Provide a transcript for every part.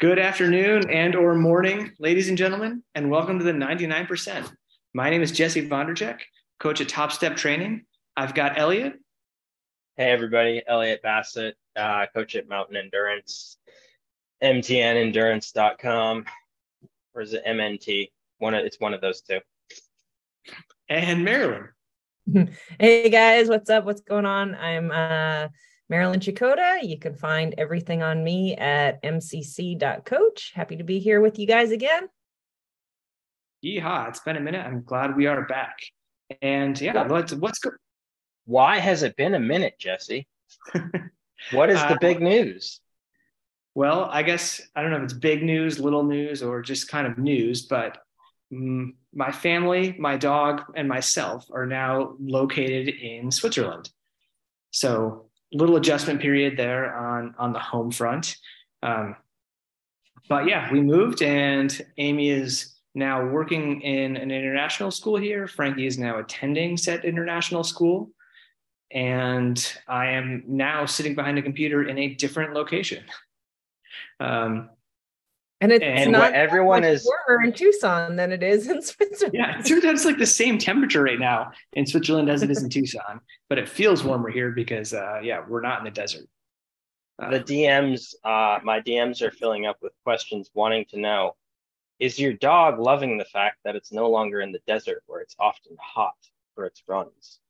Good afternoon and or morning, ladies and gentlemen, and welcome to the 99%. My name is Jesse Vondercheck, coach at Top Step Training. I've got Elliot. Hey everybody, Elliot Bassett, uh, coach at Mountain Endurance, mtnendurance.com, or is it MNT? One of, it's one of those two. And Marilyn. hey guys, what's up? What's going on? I'm uh Marilyn Chychota. You can find everything on me at mcc.coach. Happy to be here with you guys again. Yeehaw, it's been a minute. I'm glad we are back. And yeah, what's what's good? Why has it been a minute, Jesse? what is the uh, big news? Well, I guess I don't know if it's big news, little news, or just kind of news, but um, my family, my dog, and myself are now located in Switzerland. So little adjustment period there on on the home front. Um, but yeah, we moved, and Amy is now working in an international school here. Frankie is now attending said international school, and I am now sitting behind a computer in a different location. Um, and it's and not everyone is warmer in Tucson than it is in Switzerland. Yeah, it turns out it's like the same temperature right now in Switzerland as it is in Tucson, but it feels warmer here because, uh, yeah, we're not in the desert. Uh, the DMs, uh, my DMs are filling up with questions wanting to know: Is your dog loving the fact that it's no longer in the desert where it's often hot for its runs?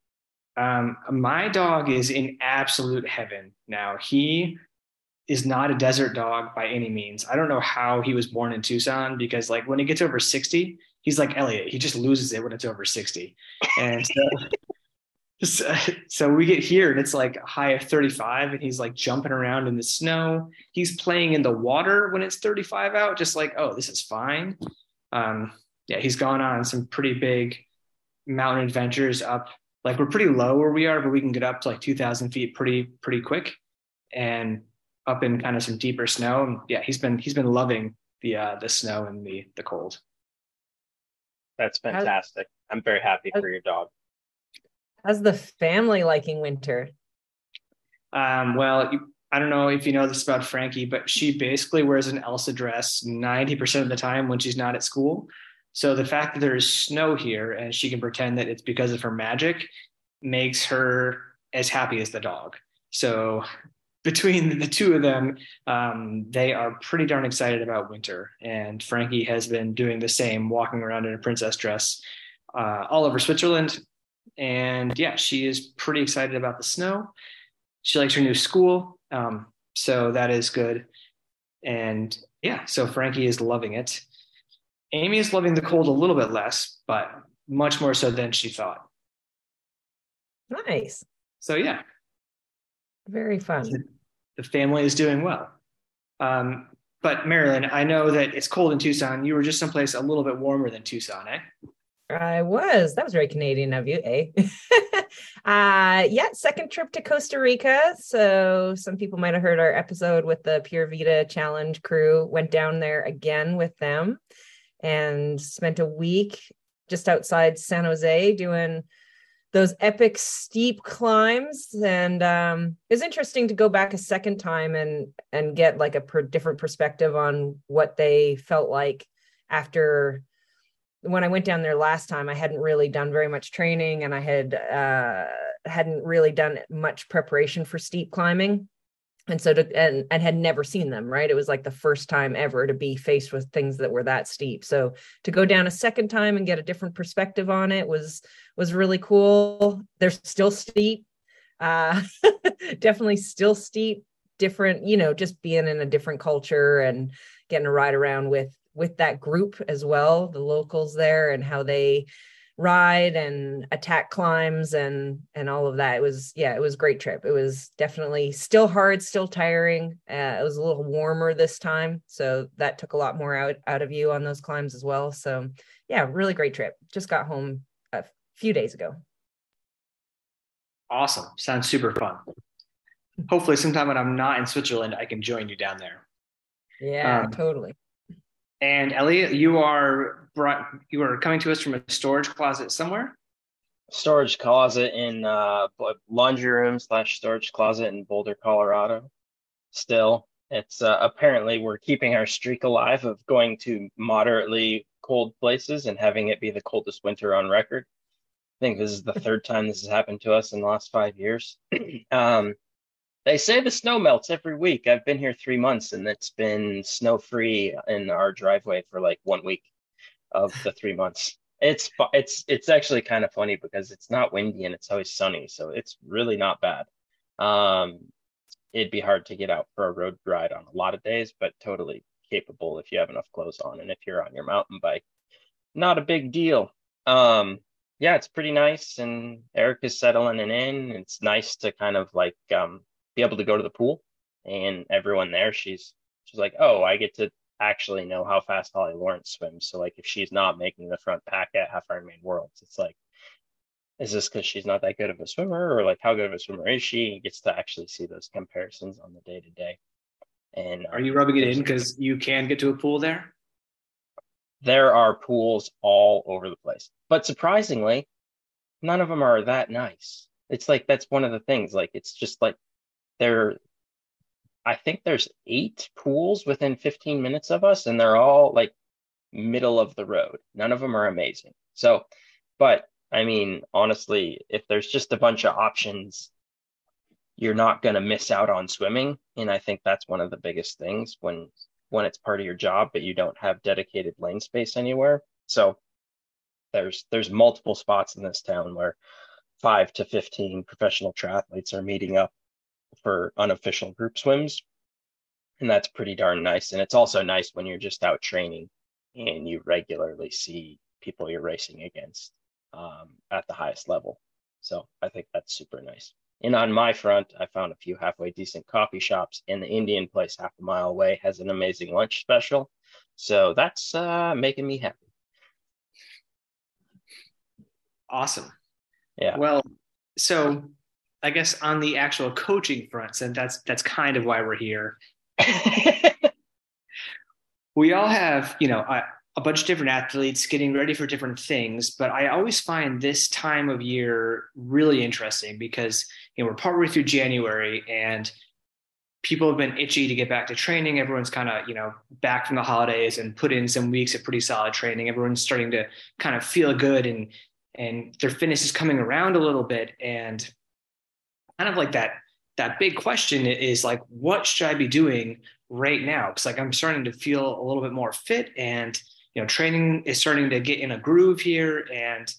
Um, my dog is in absolute heaven now. He is not a desert dog by any means. I don't know how he was born in Tucson because like when he gets over 60, he's like Elliot. He just loses it when it's over 60. And so, so we get here and it's like a high of 35 and he's like jumping around in the snow. He's playing in the water when it's 35 out, just like, oh, this is fine. Um, yeah, he's gone on some pretty big mountain adventures up. Like we're pretty low where we are, but we can get up to like 2000 feet pretty, pretty quick. And up in kind of some deeper snow. And yeah, he's been he's been loving the uh, the snow and the the cold. That's fantastic. I'm very happy for your dog. How's the family liking winter? Um, well, you, I don't know if you know this about Frankie, but she basically wears an Elsa dress 90% of the time when she's not at school. So the fact that there is snow here and she can pretend that it's because of her magic makes her as happy as the dog. So between the two of them, um, they are pretty darn excited about winter. And Frankie has been doing the same, walking around in a princess dress uh, all over Switzerland. And yeah, she is pretty excited about the snow. She likes her new school. Um, so that is good. And yeah, so Frankie is loving it. Amy is loving the cold a little bit less, but much more so than she thought. Nice. So yeah, very fun. The family is doing well. Um, but Marilyn, I know that it's cold in Tucson. You were just someplace a little bit warmer than Tucson, eh? I was. That was very Canadian of you, eh? uh yeah, second trip to Costa Rica. So some people might have heard our episode with the Pura Vida Challenge crew. Went down there again with them and spent a week just outside San Jose doing those epic steep climbs. And um, it was interesting to go back a second time and and get like a per- different perspective on what they felt like after when i went down there last time i hadn't really done very much training and i had uh, hadn't really done much preparation for steep climbing and so to and and had never seen them right? It was like the first time ever to be faced with things that were that steep. So to go down a second time and get a different perspective on it was was really cool. They're still steep. Uh definitely still steep. Different you know just being in a different culture and getting to ride around with with that group as well the locals there and how they ride and attack climbs and and all of that. It was yeah it was a great trip. It was definitely still hard still tiring. Uh, it was a little warmer this time so that took a lot more out out of you on those climbs as well. So yeah really great trip. Just got home a few days ago. Awesome. Sounds super fun. Hopefully sometime when i'm not in switzerland i can join you down there. Yeah um, totally and Elliot, you are brought, you are coming to us from a storage closet somewhere. Storage closet in uh, laundry room slash storage closet in Boulder, Colorado. Still, It's uh, apparently we're keeping our streak alive of going to moderately cold places and having it be the coldest winter on record. I think this is the third time this has happened to us in the last five years. um, they say the snow melts every week. I've been here three months and it's been snow free in our driveway for like one week of the three months. It's it's it's actually kind of funny because it's not windy and it's always sunny, so it's really not bad. Um, it'd be hard to get out for a road ride on a lot of days, but totally capable if you have enough clothes on and if you're on your mountain bike. Not a big deal. Um, yeah, it's pretty nice, and Eric is settling in. It's nice to kind of like um, be able to go to the pool, and everyone there, she's she's like, oh, I get to actually know how fast Holly Lawrence swims. So like if she's not making the front pack at Half Ironman Worlds, it's like, is this because she's not that good of a swimmer, or like how good of a swimmer is she? He gets to actually see those comparisons on the day to day. And are you rubbing it um, in because you can get to a pool there? There are pools all over the place, but surprisingly, none of them are that nice. It's like that's one of the things. Like it's just like they're I think there's eight pools within 15 minutes of us, and they're all like middle of the road. None of them are amazing. So, but I mean, honestly, if there's just a bunch of options, you're not going to miss out on swimming. And I think that's one of the biggest things when when it's part of your job, but you don't have dedicated lane space anywhere. So there's there's multiple spots in this town where five to 15 professional triathletes are meeting up for unofficial group swims. And that's pretty darn nice. And it's also nice when you're just out training and you regularly see people you're racing against um, at the highest level. So I think that's super nice. And on my front, I found a few halfway decent coffee shops, and the Indian place half a mile away has an amazing lunch special. So that's uh, making me happy. Awesome. Yeah. Well, so I guess on the actual coaching front, and that's that's kind of why we're here. we all have, you know, a, a, bunch of different athletes getting ready for different things, but I always find this time of year really interesting because you know we're partway through January and people have been itchy to get back to training. Everyone's kind of, you know, back from the holidays and put in some weeks of pretty solid training. Everyone's starting to kind of feel good and and their fitness is coming around a little bit and kind of like that that big question is like what should i be doing right now? Because like i'm starting to feel a little bit more fit and you know training is starting to get in a groove here. And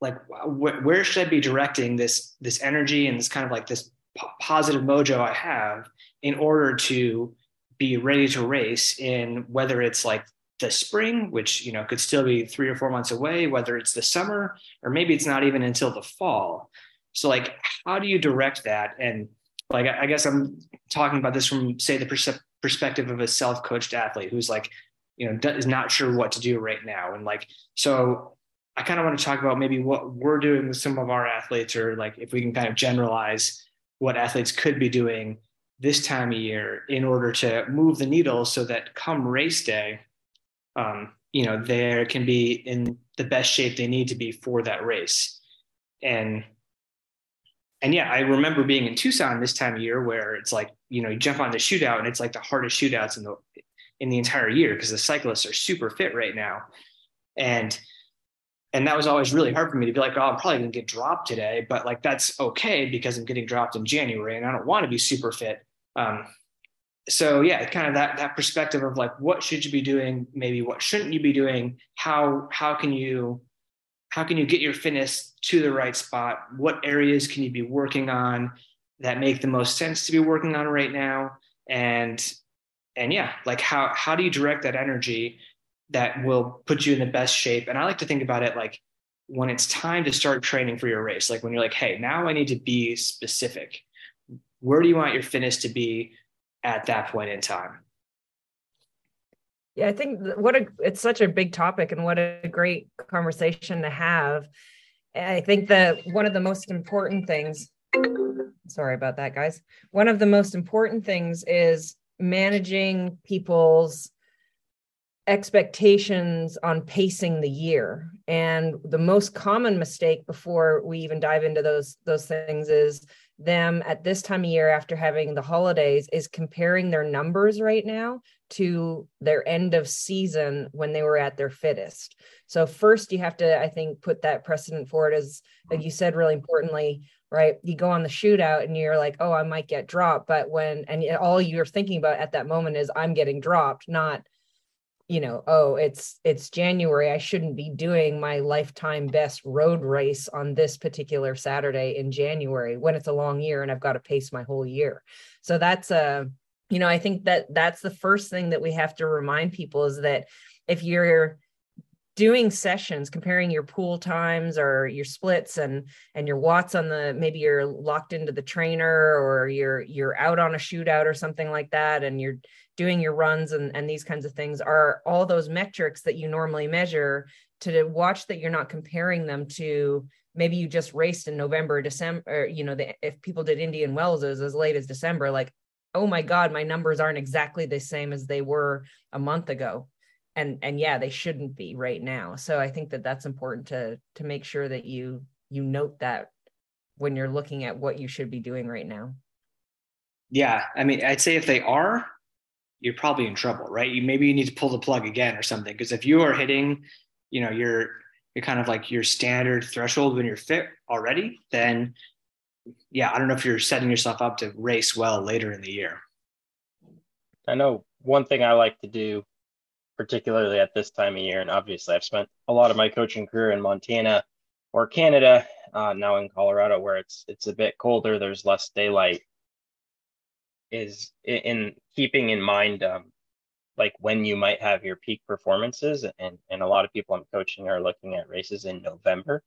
like wh- where should i be directing this this energy and this kind of like this p- positive mojo i have in order to be ready to race in whether it's like the spring which you know could still be three or four months away whether it's the summer or maybe it's not even until the fall so like, how do you direct that? And like, I guess I'm talking about this from say the pers- perspective of a self-coached athlete who's like, you know, is not sure what to do right now. And like, so I kind of want to talk about maybe what we're doing with some of our athletes, or like if we can kind of generalize what athletes could be doing this time of year in order to move the needle so that come race day, um, you know, they can be in the best shape they need to be for that race. And and yeah, I remember being in Tucson this time of year where it's like, you know, you jump on the shootout and it's like the hardest shootouts in the in the entire year because the cyclists are super fit right now. And and that was always really hard for me to be like, oh, I'm probably gonna get dropped today, but like that's okay because I'm getting dropped in January and I don't want to be super fit. Um, so yeah, kind of that that perspective of like what should you be doing, maybe what shouldn't you be doing, how how can you how can you get your fitness to the right spot? What areas can you be working on that make the most sense to be working on right now? And and yeah, like how how do you direct that energy that will put you in the best shape? And I like to think about it like when it's time to start training for your race, like when you're like, hey, now I need to be specific. Where do you want your fitness to be at that point in time? Yeah, I think what a it's such a big topic and what a great conversation to have. I think that one of the most important things sorry about that guys. One of the most important things is managing people's expectations on pacing the year. And the most common mistake before we even dive into those those things is them at this time of year after having the holidays is comparing their numbers right now to their end of season when they were at their fittest. So first you have to I think put that precedent for it as like you said really importantly right you go on the shootout and you're like oh I might get dropped but when and all you're thinking about at that moment is I'm getting dropped not you know oh it's it's january i shouldn't be doing my lifetime best road race on this particular saturday in january when it's a long year and i've got to pace my whole year. So that's a uh, you know i think that that's the first thing that we have to remind people is that if you're doing sessions comparing your pool times or your splits and and your watts on the maybe you're locked into the trainer or you're you're out on a shootout or something like that and you're doing your runs and, and these kinds of things are all those metrics that you normally measure to watch that you're not comparing them to maybe you just raced in November, December, or, you know, the, if people did Indian Wells as, as late as December, like, oh my God, my numbers aren't exactly the same as they were a month ago. And, and yeah, they shouldn't be right now. So I think that that's important to, to make sure that you, you note that when you're looking at what you should be doing right now. Yeah. I mean, I'd say if they are, you're probably in trouble, right? You maybe you need to pull the plug again or something. Because if you are hitting, you know, your you're kind of like your standard threshold when you're fit already, then yeah, I don't know if you're setting yourself up to race well later in the year. I know one thing I like to do, particularly at this time of year, and obviously I've spent a lot of my coaching career in Montana or Canada, uh, now in Colorado, where it's it's a bit colder, there's less daylight is in keeping in mind um, like when you might have your peak performances and and a lot of people i'm coaching are looking at races in november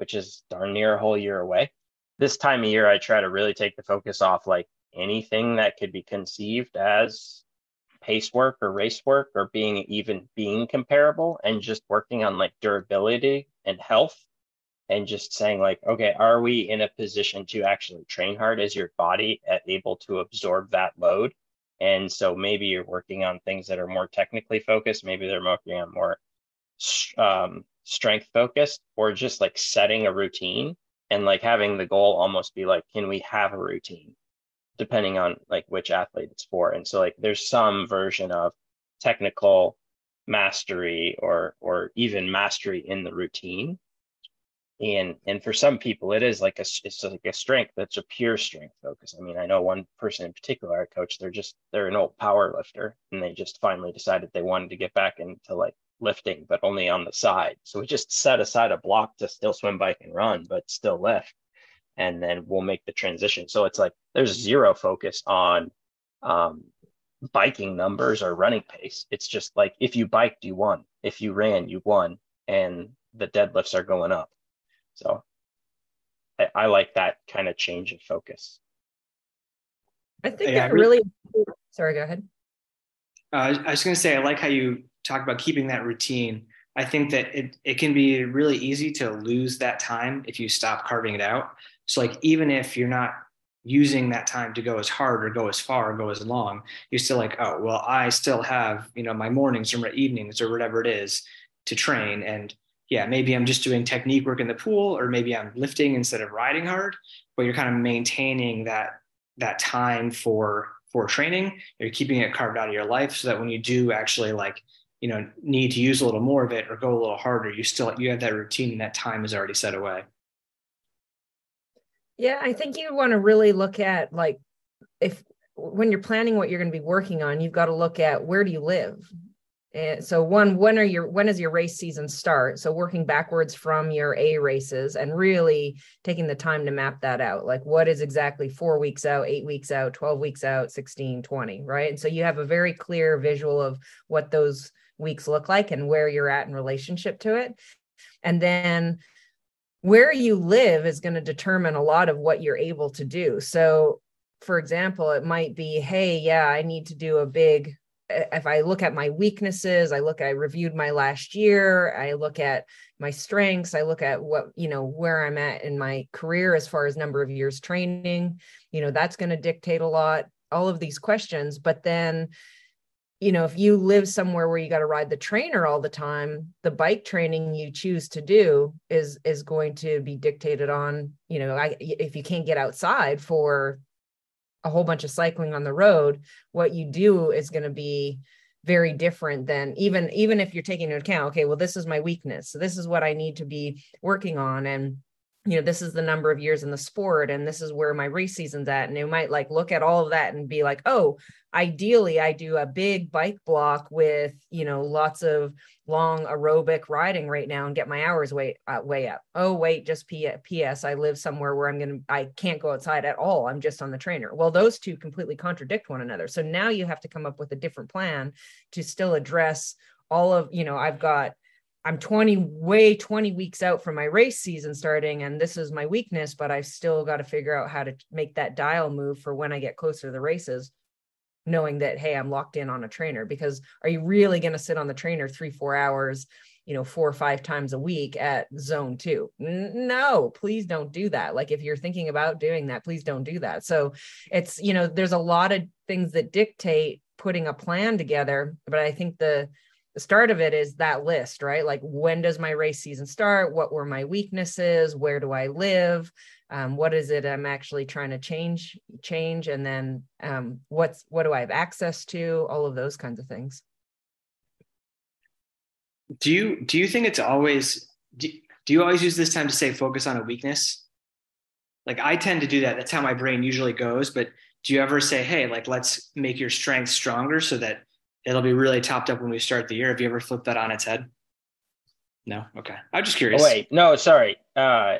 which is darn near a whole year away. This time of year i try to really take the focus off like anything that could be conceived as pace work or race work or being even being comparable and just working on like durability and health and just saying like okay are we in a position to actually train hard? Is your body able to absorb that load? And so maybe you're working on things that are more technically focused maybe they're working on more um, strength focused or just like setting a routine and like having the goal almost be like can we have a routine? depending on like which athlete it's for. And so like there's some version of technical mastery or or even mastery in the routine and and for some people it is like a it's like a strength that's a pure strength focus. I mean i know one person in particular i coach they're just they're an old power lifter and they just finally decided they wanted to get back into like lifting but only on the side. So we just set aside a block to still swim bike and run but still lift. And then we'll make the transition. So it's like there's zero focus on um, biking numbers or running pace. It's just like if you biked you won. If you ran you won. And the deadlifts are going up so I, I like that kind of change of focus. I think yeah, really, really, sorry, go ahead. Uh, I was going to say, I like how you talk about keeping that routine. I think that it, it can be really easy to lose that time if you stop carving it out. So, like, even if you're not using that time to go as hard or go as far or go as long, you're still like, oh, well, I still have, you know, my mornings or my evenings or whatever it is to train. And yeah, maybe I'm just doing technique work in the pool, or maybe I'm lifting instead of riding hard, but you're kind of maintaining that that time for for training. You're keeping it carved out of your life so that when you do actually like, you know, need to use a little more of it or go a little harder, you still you have that routine and that time is already set away. Yeah, I think you want to really look at like if when you're planning what you're going to be working on, you've got to look at where do you live? And so one, when are your when does your race season start? So working backwards from your A races and really taking the time to map that out. Like what is exactly four weeks out, eight weeks out, 12 weeks out, 16, 20, right? And so you have a very clear visual of what those weeks look like and where you're at in relationship to it. And then where you live is going to determine a lot of what you're able to do. So for example, it might be, hey, yeah, I need to do a big if I look at my weaknesses, I look, I reviewed my last year, I look at my strengths, I look at what, you know, where I'm at in my career as far as number of years training, you know, that's going to dictate a lot, all of these questions. But then you know, if you live somewhere where you got to ride the trainer all the time, the bike training you choose to do is is going to be dictated on, you know, I, if you can't get outside for a whole bunch of cycling on the road, what you do is going to be very different than even even if you're taking into account, okay, well, this is my weakness. So this is what I need to be working on. And you know this is the number of years in the sport and this is where my race season's at and you might like look at all of that and be like oh ideally i do a big bike block with you know lots of long aerobic riding right now and get my hours way uh, way up. Oh wait just ps i live somewhere where i'm gonna i can't go outside at all i'm just on the trainer. Well those two completely contradict one another so now you have to come up with a different plan to still address all of you know i've got I'm 20 way 20 weeks out from my race season starting and this is my weakness but I've still got to figure out how to make that dial move for when I get closer to the races knowing that hey I'm locked in on a trainer because are you really going to sit on the trainer 3 4 hours you know 4 or 5 times a week at zone 2 no please don't do that. Like if you're thinking about doing that please don't do that. So it's you know there's a lot of things that dictate putting a plan together but I think the start of it is that list, right? Like when does my race season start? What were my weaknesses? Where do I live? Um, what is it I'm actually trying to change change? And then um, what's what do I have access to? All of those kinds of things. Do you do you think it's always do, do you always use this time to say focus on a weakness? Like I tend to do that. That's how my brain usually goes. But do you ever say, hey, like let's make your strength stronger so that it'll be really topped up when we start the year. Have you ever flipped that on its head? No. Okay. I'm just curious. Oh, wait, no, sorry. Uh,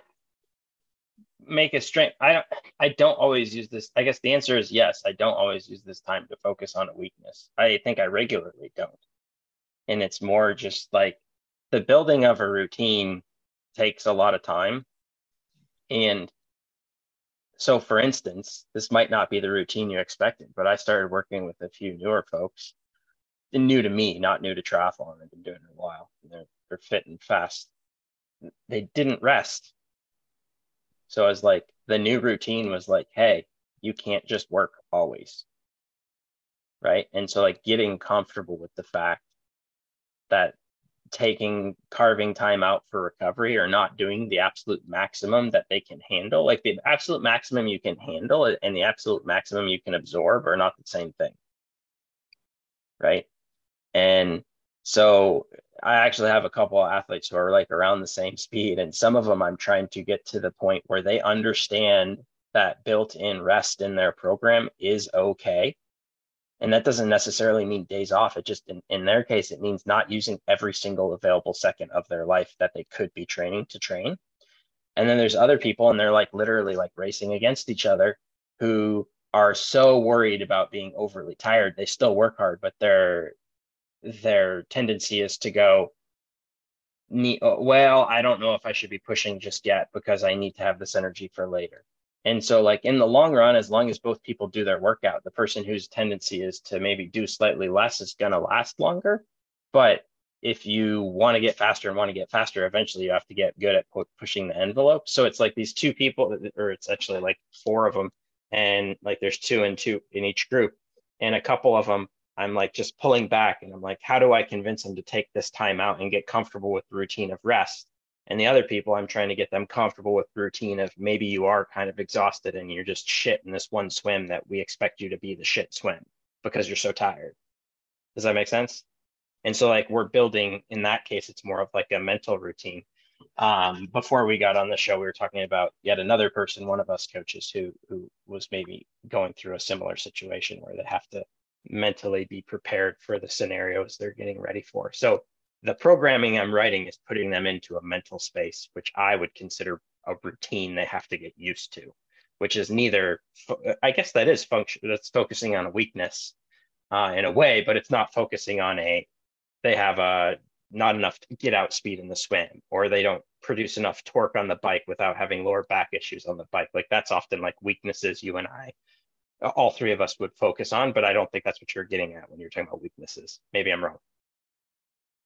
make a strength. I don't. I don't always use this. I guess the answer is yes. I don't always use this time to focus on a weakness. I think I regularly don't, and it's more just like the building of a routine takes a lot of time, and so for instance, this might not be the routine you expected, but I started working with a few newer folks new to me, not new to triathlon. I've been doing it a while. They're they're fit and fast. They didn't rest. So I was like, the new routine was like, hey, you can't just work always. Right. And so like getting comfortable with the fact that taking carving time out for recovery or not doing the absolute maximum that they can handle, like the absolute maximum you can handle and the absolute maximum you can absorb are not the same thing. Right. And so I actually have a couple of athletes who are like around the same speed. And some of them I'm trying to get to the point where they understand that built in rest in their program is okay. And that doesn't necessarily mean days off. It just, in, in their case, it means not using every single available second of their life that they could be training to train. And then there's other people, and they're like literally like racing against each other who are so worried about being overly tired. They still work hard, but they're their tendency is to go uh, well i don't know if i should be pushing just yet because i need to have this energy for later. And so like in the long run as long as both people do their workout the person whose tendency is to maybe do slightly less is going to last longer. But if you want to get faster and want to get faster eventually you have to get good at pushing the envelope. So it's like these two people or it's actually like four of them and like there's two and two in each group and a couple of them I'm like just pulling back and I'm like, how do I convince them to take this time out and get comfortable with the routine of rest? And the other people, I'm trying to get them comfortable with the routine of maybe you are kind of exhausted and you're just shit in this one swim that we expect you to be the shit swim because you're so tired. Does that make sense? And so, like, we're building in that case, it's more of like a mental routine. Um, before we got on the show, we were talking about yet another person, one of us coaches who who was maybe going through a similar situation where they have to mentally be prepared for the scenarios they're getting ready for. So the programming I'm writing is putting them into a mental space, which I would consider a routine they have to get used to, which is neither, I guess that is function, that's focusing on a weakness uh, in a way, but it's not focusing on a, they have a not enough get out speed in the swim, or they don't produce enough torque on the bike without having lower back issues on the bike. Like that's often like weaknesses you and I all three of us would focus on, but I don't think that's what you're getting at when you're talking about weaknesses. Maybe I'm wrong.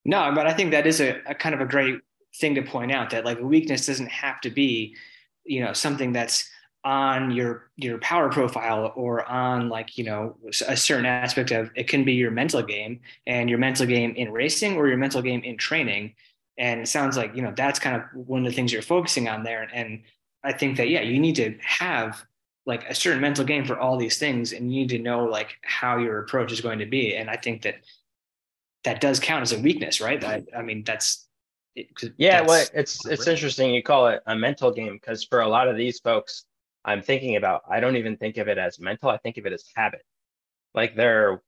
No, but I think that is a, a kind of a great thing to point out that like a weakness doesn't have to be, you know, something that's on your your power profile or on like you know a certain aspect of it can be your mental game and your mental game in racing or your mental game in training and it sounds like you know that's kind of one of the things you're focusing on there and i think that yeah you need to have like a certain mental game for all these things and you need to know like how your approach is going to be and i think that that does count as a weakness right i, I mean that's yeah that's, well it's it's interesting you call it a mental game because for a lot of these folks I'm thinking about, I don't even think of it as mental. I think of it as habit. Like they're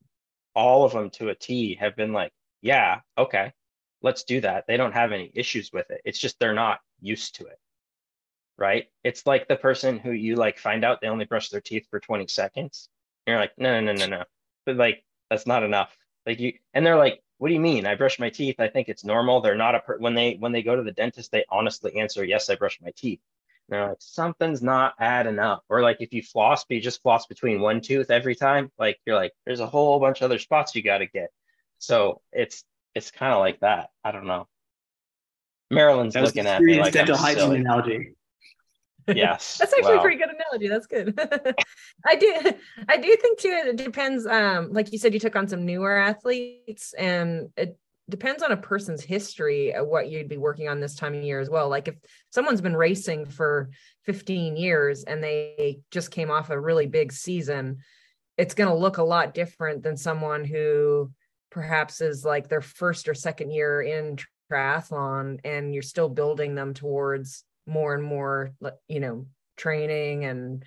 all of them to a T have been like, yeah, okay, let's do that. They don't have any issues with it. It's just they're not used to it. Right. It's like the person who you like find out they only brush their teeth for 20 seconds. And you're like, no, no, no, no, no. But like, that's not enough. Like you, and they're like, what do you mean? I brush my teeth. I think it's normal. They're not a per- when they when they go to the dentist, they honestly answer, yes, I brush my teeth they're like something's not adding up or like if you floss but you just floss between one tooth every time like you're like there's a whole bunch of other spots you got to get so it's it's kind of like that i don't know marilyn's looking at me like dental hygiene analogy yes that's actually wow. a pretty good analogy that's good i do i do think too it depends um like you said you took on some newer athletes and it depends on a person's history of what you'd be working on this time of year as well. Like if someone's been racing for 15 years and they just came off a really big season, it's going to look a lot different than someone who perhaps is like their first or second year in triathlon and you're still building them towards more and more, you know, training and,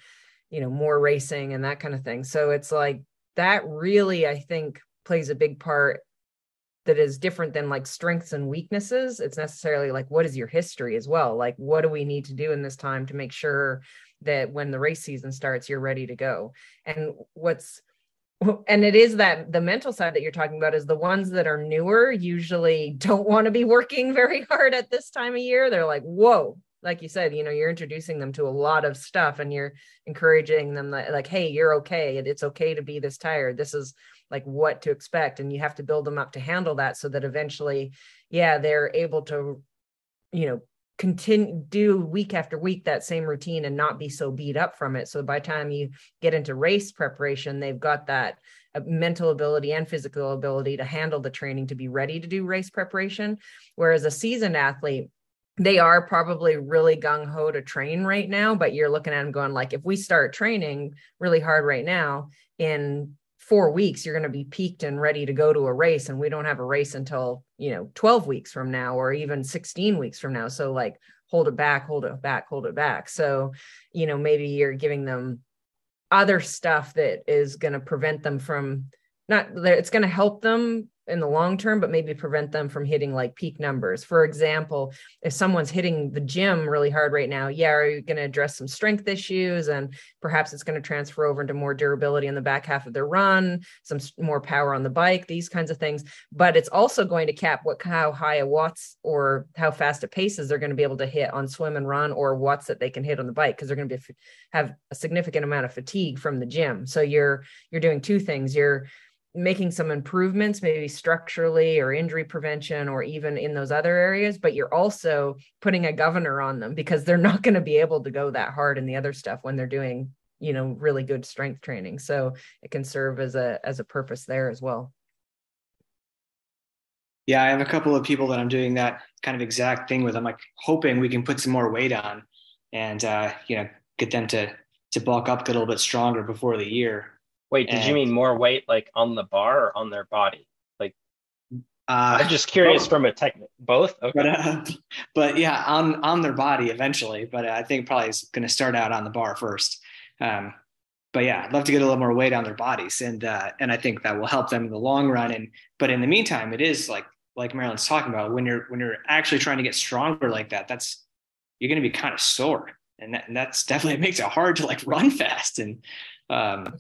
you know, more racing and that kind of thing. So it's like that really, I think, plays a big part that is different than like strengths and weaknesses. It's necessarily like, what is your history as well? Like, what do we need to do in this time to make sure that when the race season starts, you're ready to go? And what's, and it is that the mental side that you're talking about is the ones that are newer usually don't want to be working very hard at this time of year. They're like, whoa, like you said, you know, you're introducing them to a lot of stuff and you're encouraging them that, like, hey, you're okay. It's okay to be this tired. This is like what to expect and you have to build them up to handle that so that eventually yeah they're able to you know continue do week after week that same routine and not be so beat up from it so by the time you get into race preparation they've got that uh, mental ability and physical ability to handle the training to be ready to do race preparation whereas a seasoned athlete they are probably really gung ho to train right now, but you're looking at them going like, if we start training really hard right now, in four weeks you're going to be peaked and ready to go to a race and we don't have a race until you know 12 weeks from now or even 16 weeks from now. So like hold it back hold it back hold it back. So you know maybe you're giving them other stuff that is going to prevent them from not it's going to help them in the long term, but maybe prevent them from hitting like peak numbers. For example, if someone's hitting the gym really hard right now, yeah, are you going to address some strength issues and perhaps it's going to transfer over into more durability in the back half of their run, some more power on the bike, these kinds of things. But it's also going to cap what how high a watts or how fast a paces they're going to be able to hit on swim and run or watts that they can hit on the bike because they're going to be have a significant amount of fatigue from the gym. So you're you're doing two things. You're making some improvements, maybe structurally or injury prevention or even in those other areas, but you're also putting a governor on them because they're not going to be able to go that hard in the other stuff when they're doing, you know, really good strength training. So it can serve as a as a purpose there as well. Yeah, I have a couple of people that I'm doing that kind of exact thing with. I'm like hoping we can put some more weight on and uh, you know, get them to to bulk up, get a little bit stronger before the year Wait, did and, you mean more weight like on the bar or on their body? Like, uh, I'm just curious both. from a technique. Both, okay. But, uh, but yeah, on on their body eventually. But I think probably is going to start out on the bar first. Um, but yeah, I'd love to get a little more weight on their bodies, and uh, and I think that will help them in the long run. And but in the meantime, it is like like Marilyn's talking about when you're when you're actually trying to get stronger like that. That's you're going to be kind of sore, and, that, and that's definitely makes it hard to like run fast and um,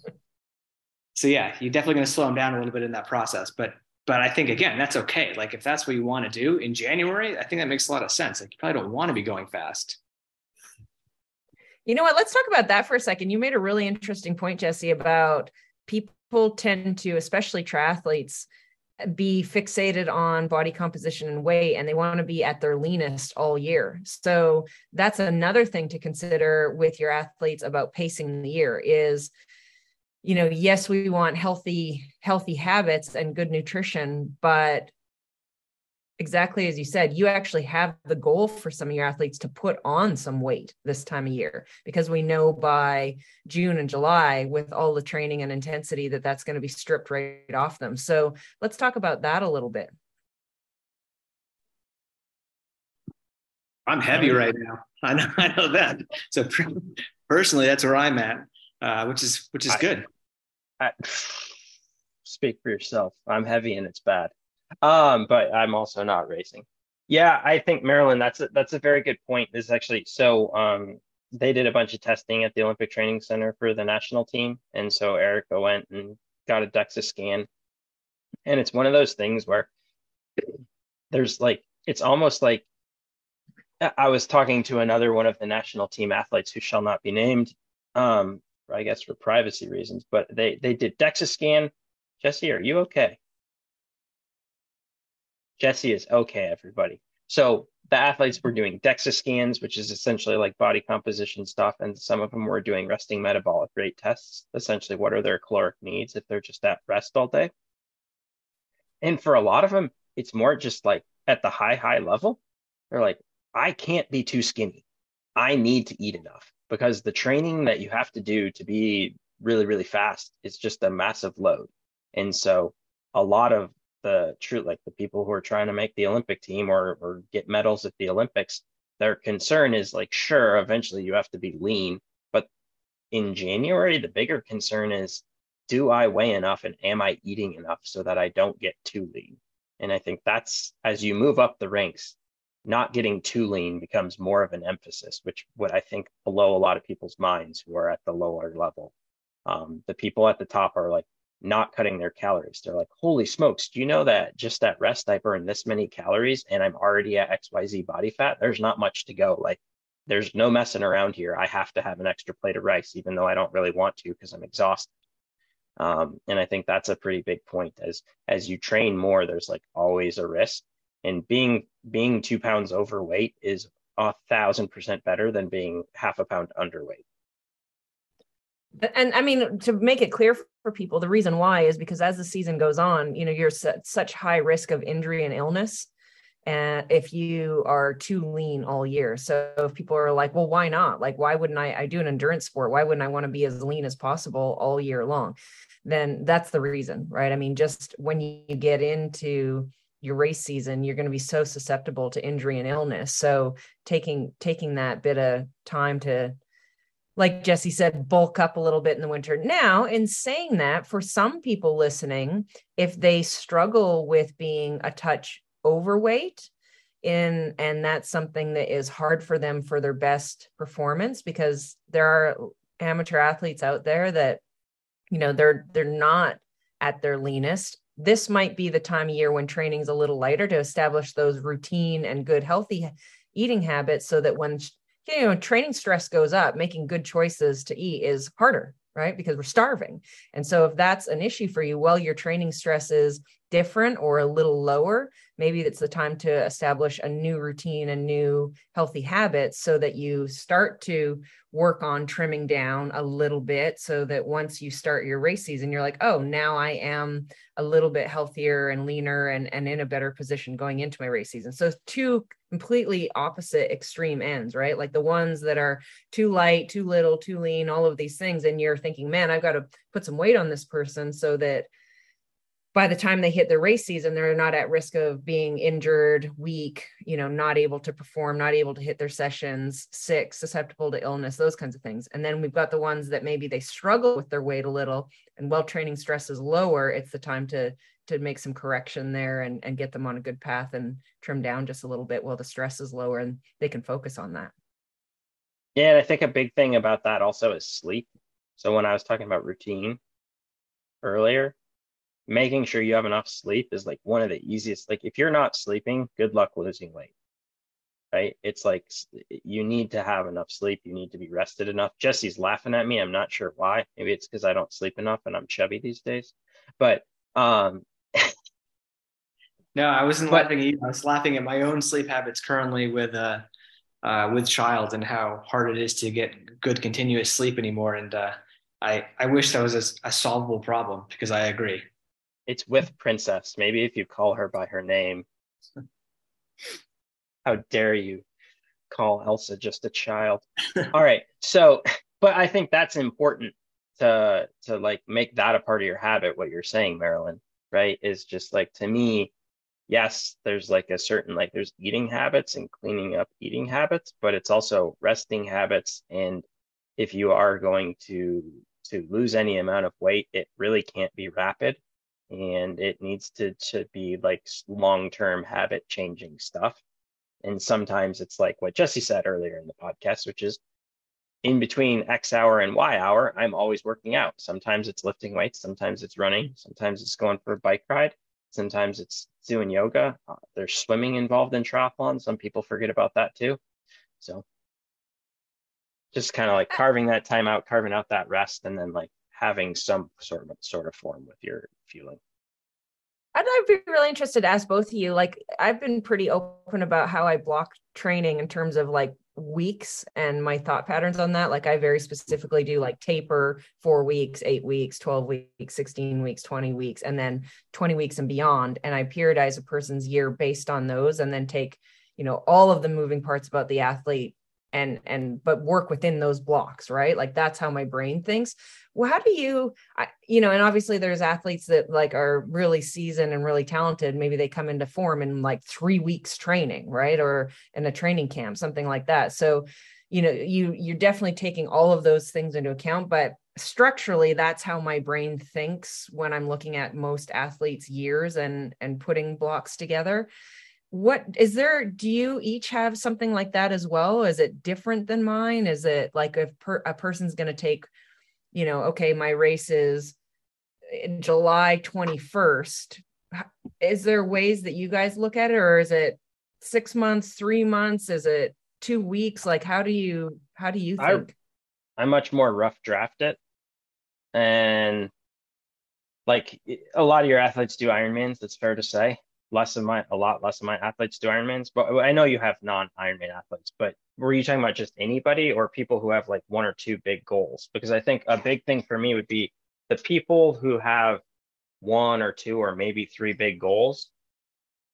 so yeah, you're definitely going to slow them down a little bit in that process. But but I think again, that's okay. Like if that's what you want to do in January, I think that makes a lot of sense. Like you probably don't want to be going fast. You know what? Let's talk about that for a second. You made a really interesting point, Jesse, about people tend to, especially triathletes, be fixated on body composition and weight and they want to be at their leanest all year. So that's another thing to consider with your athletes about pacing the year is you know, yes, we want healthy healthy habits and good nutrition, but exactly as you said, you actually have the goal for some of your athletes to put on some weight this time of year because we know by June and July, with all the training and intensity, that that's going to be stripped right off them. So let's talk about that a little bit. I'm heavy right now. I know, I know that. So personally, that's where I'm at, uh, which is which is I, good. I, speak for yourself. I'm heavy and it's bad. Um, but I'm also not racing. Yeah, I think Marilyn, that's a, that's a very good point. This is actually so um, they did a bunch of testing at the Olympic Training Center for the national team, and so Erica went and got a DEXA scan, and it's one of those things where there's like it's almost like I was talking to another one of the national team athletes who shall not be named, um, I guess for privacy reasons, but they they did DEXA scan. Jesse, are you okay? Jesse is okay, everybody. So the athletes were doing DEXA scans, which is essentially like body composition stuff, and some of them were doing resting metabolic rate tests. Essentially, what are their caloric needs if they're just at rest all day? And for a lot of them, it's more just like at the high, high level, they're like, I can't be too skinny. I need to eat enough because the training that you have to do to be really, really fast is just a massive load. And so a lot of the true like the people who are trying to make the Olympic team or or get medals at the Olympics, their concern is like, sure, eventually you have to be lean, but in January, the bigger concern is, do I weigh enough and am I eating enough so that I don't get too lean? And I think that's as you move up the ranks, not getting too lean becomes more of an emphasis, which what I think below a lot of people's minds who are at the lower level. Um, the people at the top are like, not cutting their calories. They're like, holy smokes, do you know that just at rest, I burn this many calories and I'm already at XYZ body fat? There's not much to go. Like, there's no messing around here. I have to have an extra plate of rice, even though I don't really want to because I'm exhausted. Um, and I think that's a pretty big point. As as you train more, there's like always a risk. And being being two pounds overweight is a thousand percent better than being half a pound underweight. And i mean to make it clear for people the reason why is because as the season goes on you know you're at such high risk of injury and illness and if you are too lean all year. So if people are like well why not? Like why wouldn't i i do an endurance sport? Why wouldn't i want to be as lean as possible all year long? Then that's the reason right? I mean just when you get into your race season you're going to be so susceptible to injury and illness so taking taking that bit of time to like Jesse said, bulk up a little bit in the winter. Now, in saying that, for some people listening, if they struggle with being a touch overweight, in and that's something that is hard for them for their best performance because there are amateur athletes out there that you know they're they're not at their leanest this might be the time of year when training's a little lighter to establish those routine and good healthy eating habits so that when you know training stress goes up making good choices to eat is harder right? Because we're starving. And so if that's an issue for you well your training stress is different or a little lower maybe it's the time to establish a new routine and new healthy habits so that you start to work on trimming down a little bit so that once you start your race season you're like oh now i am a little bit healthier and leaner and, and in a better position going into my race season. So two completely opposite extreme ends right? Like the ones that are too light too little too lean all of these things and you're thinking man i've got to put some weight on this person so that by the time they hit their race season, they're not at risk of being injured, weak, you know, not able to perform, not able to hit their sessions, sick, susceptible to illness, those kinds of things. And then we've got the ones that maybe they struggle with their weight a little and while training stress is lower, it's the time to to make some correction there and, and get them on a good path and trim down just a little bit while the stress is lower and they can focus on that. Yeah, and I think a big thing about that also is sleep. So when I was talking about routine earlier, making sure you have enough sleep is like one of the easiest. Like if you're not sleeping, good luck losing weight. Right? It's like you need to have enough sleep. You need to be rested enough. Jesse's laughing at me. I'm not sure why. Maybe it's because I don't sleep enough and I'm chubby these days. But um No, I wasn't But- laughing. at you. I was laughing at my own sleep habits currently with uh, uh, with child and how hard it is to get good continuous sleep anymore. And uh, I I wish that was a, a solvable problem because I agree. It's with Princess. Maybe if you call her by her name. How dare you call Elsa just a child? All right. So, but I think that's important to to like make that a part of your habit what you're saying, Marilyn, right? Is just like to me, yes, there's like a certain like there's eating habits and cleaning up eating habits, but it's also resting habits and if you are going to to lose any amount of weight, it really can't be rapid and it needs to to be like long-term habit changing stuff. And sometimes it's like what jesse said earlier in the podcast which is in between x hour and y hour i'm always working out. Sometimes it's lifting weights sometimes it's running sometimes it's going for a bike ride sometimes it's doing yoga. Uh, there's swimming involved in triathlon. Some people forget about that too. So just kind of like carving that time out carving out that rest and then like having some sort of sort of form with your fueling I'd, I'd be really interested to ask both of you. Like, I've been pretty open about how I block training in terms of like weeks and my thought patterns on that. Like, I very specifically do like taper four weeks, eight weeks, 12 weeks, 16 weeks, 20 weeks, and then 20 weeks and beyond. And I periodize a person's year based on those and then take, you know, all of the moving parts about the athlete and and but work within those blocks right? Like that's how my brain thinks. Well how do you I, you know and obviously there's athletes that like are really seasoned and really talented. Maybe they come into form in like three weeks training right? Or in a training camp something like that. So you know you you're definitely taking all of those things into account but structurally that's how my brain thinks when i'm looking at most athletes years and and putting blocks together what is there do you each have something like that as well? Is it different than mine? Is it like if per, a person's going to take you know okay my race is in july 21st is there ways that you guys look at it or is it six months three months? Is it two weeks? Like how do you how do you I- think? I much more rough draft it. And like a lot of your athletes do Ironmans, that's fair to say. Less of my, a lot less of my athletes do Ironmans, but I know you have non Ironman athletes, but were you talking about just anybody or people who have like one or two big goals? Because I think a big thing for me would be the people who have one or two or maybe three big goals.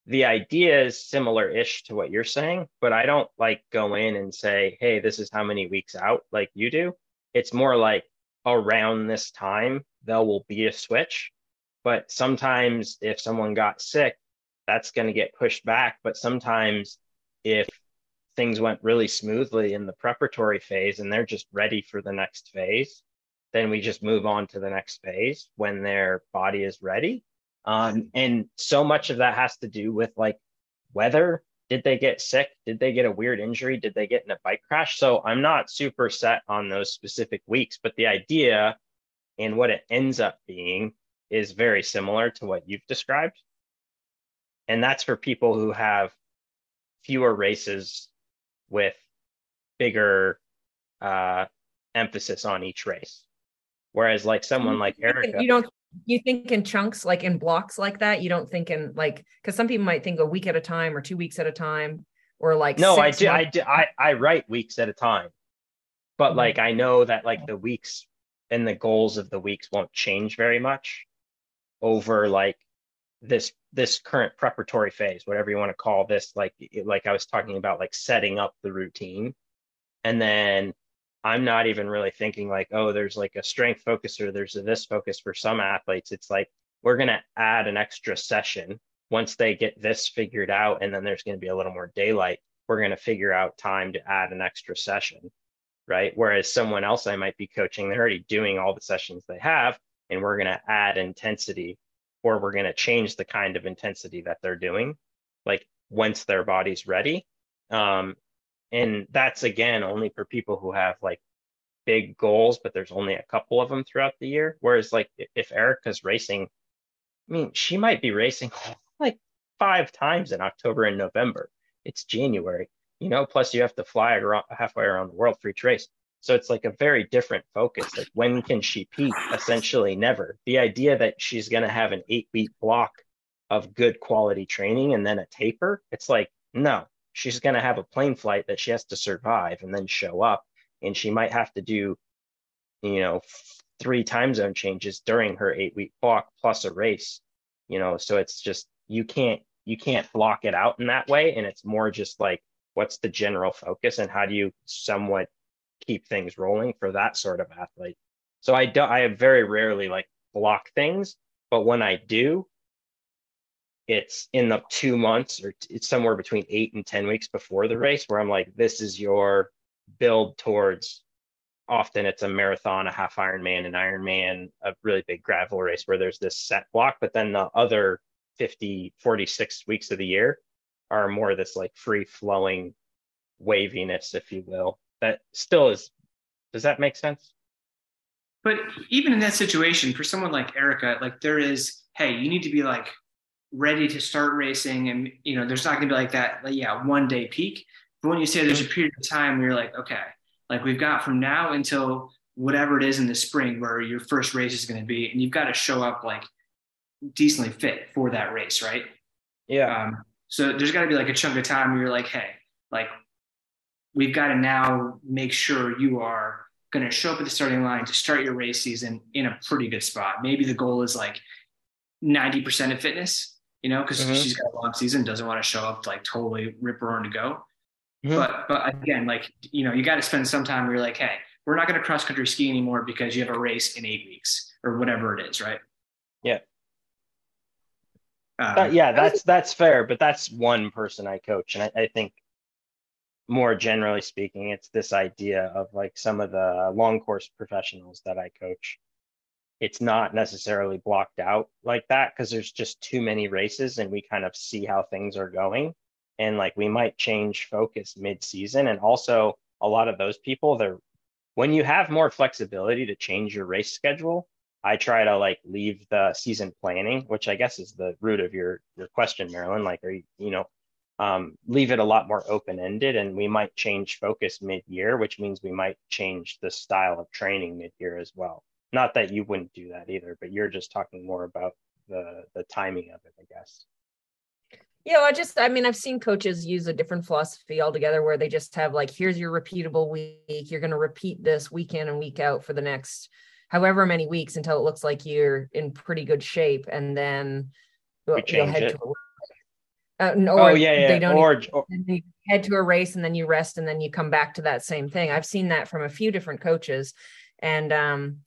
The idea is similar ish to what you're saying, but I don't like go in and say, hey, this is how many weeks out like you do. It's more like around this time, there will be a switch. But sometimes if someone got sick, that's going to get pushed back. But sometimes if things went really smoothly in the preparatory phase and they're just ready for the next phase, then we just move on to the next phase when their body is ready. Um, and so much of that has to do with like weather. Did they get sick? Did they get a weird injury? Did they get in a bike crash? So I'm not super set on those specific weeks, but the idea and what it ends up being is very similar to what you've described. And that's for people who have fewer races with bigger uh, emphasis on each race. Whereas, like someone like Erica, you don't you think in chunks like in blocks like that you don't think in like because some people might think a week at a time or two weeks at a time or like no, I do, I do, I, I write weeks at a time, but Mhm. like I know that like the weeks and the goals of the weeks won't change very much over like this this current preparatory phase, whatever you want to call this. Like like I was talking about, like setting up the routine, and then I'm not even really thinking like, oh, there's like a strength focus or there's a this focus for some athletes. It's like we're gonna add an extra session once they get this figured out, and then there's gonna be a little more daylight. We're gonna figure out time to add an extra session, right? Whereas someone else I might be coaching, they're already doing all the sessions they have, and we're gonna add intensity or we're going to change the kind of intensity that they're doing like once their body's ready. Um, and that's again only for people who have like big goals but there's only a couple of them throughout the year. Whereas like if erica's racing i mean she might be racing like five times in october and november. It's january you know plus you have to fly halfway around the world for each race so it's like a very different focus. Like when can she peak? Essentially never. The idea that she's going to have an eight week block of good quality training and then a taper. It's like, no, she's going to have a plane flight that she has to survive and then show up. And she might have to do, you know, three time zone changes during her eight week block plus a race, you know, so it's just, you can't, you can't block it out in that way. And it's more just like, what's the general focus and how do you somewhat keep things rolling for that sort of athlete? So I don't. I very rarely like block things, but when I do, it's in the two months or it's somewhere between eight and 10 weeks before the race where I'm like, this is your build towards often it's a marathon, a half Ironman, an Ironman, a really big gravel race where there's this set block, but then the other 50, 46 weeks of the year are more of this like free flowing waviness, if you will. That still is, does that make sense? But even in that situation, for someone like Erica, like there is, hey, you need to be like ready to start racing and you know there's not going to be like that like, yeah one day peak. But when you say there's a period of time where you're like okay like we've got from now until whatever it is in the spring where your first race is going to be and you've got to show up like decently fit for that race right? Yeah. Um, so there's got to be like a chunk of time where you're like hey like we've got to now make sure you are going to show up at the starting line to start your race season in a pretty good spot maybe the goal is like 90% of fitness you know, because mm-hmm. she's got a long season, doesn't want to show up like totally rip roaring to go. Mm-hmm. But but again, like you know, you got to spend some time where you're like, hey, we're not going to cross country ski anymore because you have a race in eight weeks or whatever it is, right? Yeah. Uh, yeah, that's that's fair, but that's one person I coach, and I, I think more generally speaking, it's this idea of like some of the long course professionals that I coach it's not necessarily blocked out like that because there's just too many races and we kind of see how things are going. And like we might change focus mid-season and also a lot of those people they're when you have more flexibility to change your race schedule i try to like leave the season planning which i guess is the root of your your question marilyn. Like are you you know um, leave it a lot more open ended and we might change focus mid year which means we might change the style of training mid year as well not that you wouldn't do that either, but you're just talking more about the the timing of it, I guess. Yeah, I just I mean I've seen coaches use a different philosophy altogether where they just have like here's your repeatable week. You're going to repeat this week in and week out for the next however many weeks until it looks like you're in pretty good shape and then well, you'll head it. to a, uh, oh yeah, yeah. They don't or, or head to a race and then you rest and then you come back to that same thing. I've seen that from a few different coaches, and um,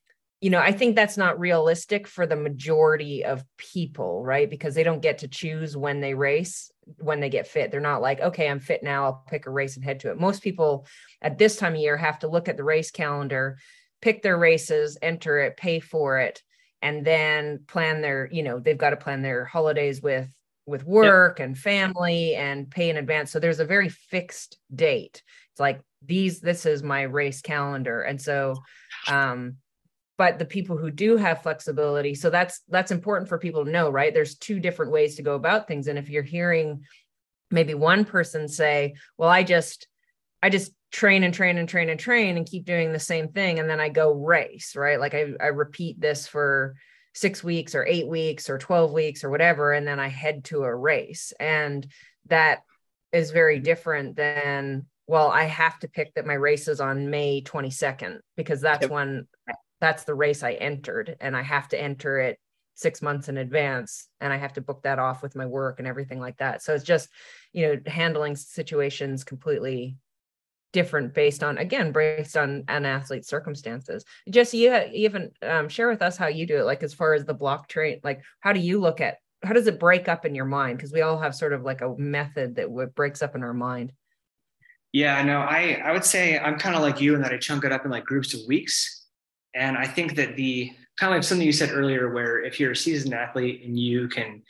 you know, I think that's not realistic for the majority of people, right? Because they don't get to choose when they race, when they get fit. They're not like, okay, I'm fit now, I'll pick a race and head to it. Most people at this time of year have to look at the race calendar, pick their races, enter it, pay for it, and then plan their, you know, they've got to plan their holidays with with work yep. and family and pay in advance. So there's a very fixed date. It's like these this is my race calendar. And so um but the people who do have flexibility so that's that's important for people to know right there's two different ways to go about things and if you're hearing maybe one person say well i just i just train and train and train and train and keep doing the same thing and then i go race right like i, I repeat this for six weeks or eight weeks or 12 weeks or whatever and then i head to a race and that is very mm-hmm. different than well i have to pick that my race is on may 22nd because that's yep. when that's the race I entered and I have to enter it six months in advance and I have to book that off with my work and everything like that. So it's just, you know, handling situations completely different based on again based on an athlete's circumstances. Jesse you, even um, share with us how you do it like as far as the block train like how do you look at how does it break up in your mind? Because we all have sort of like a method that w- breaks up in our mind. Yeah no i i would say i'm kind of like you in that i chunk it up in like groups of weeks. And I think that the kind of like something you said earlier, where if you're a seasoned athlete and you can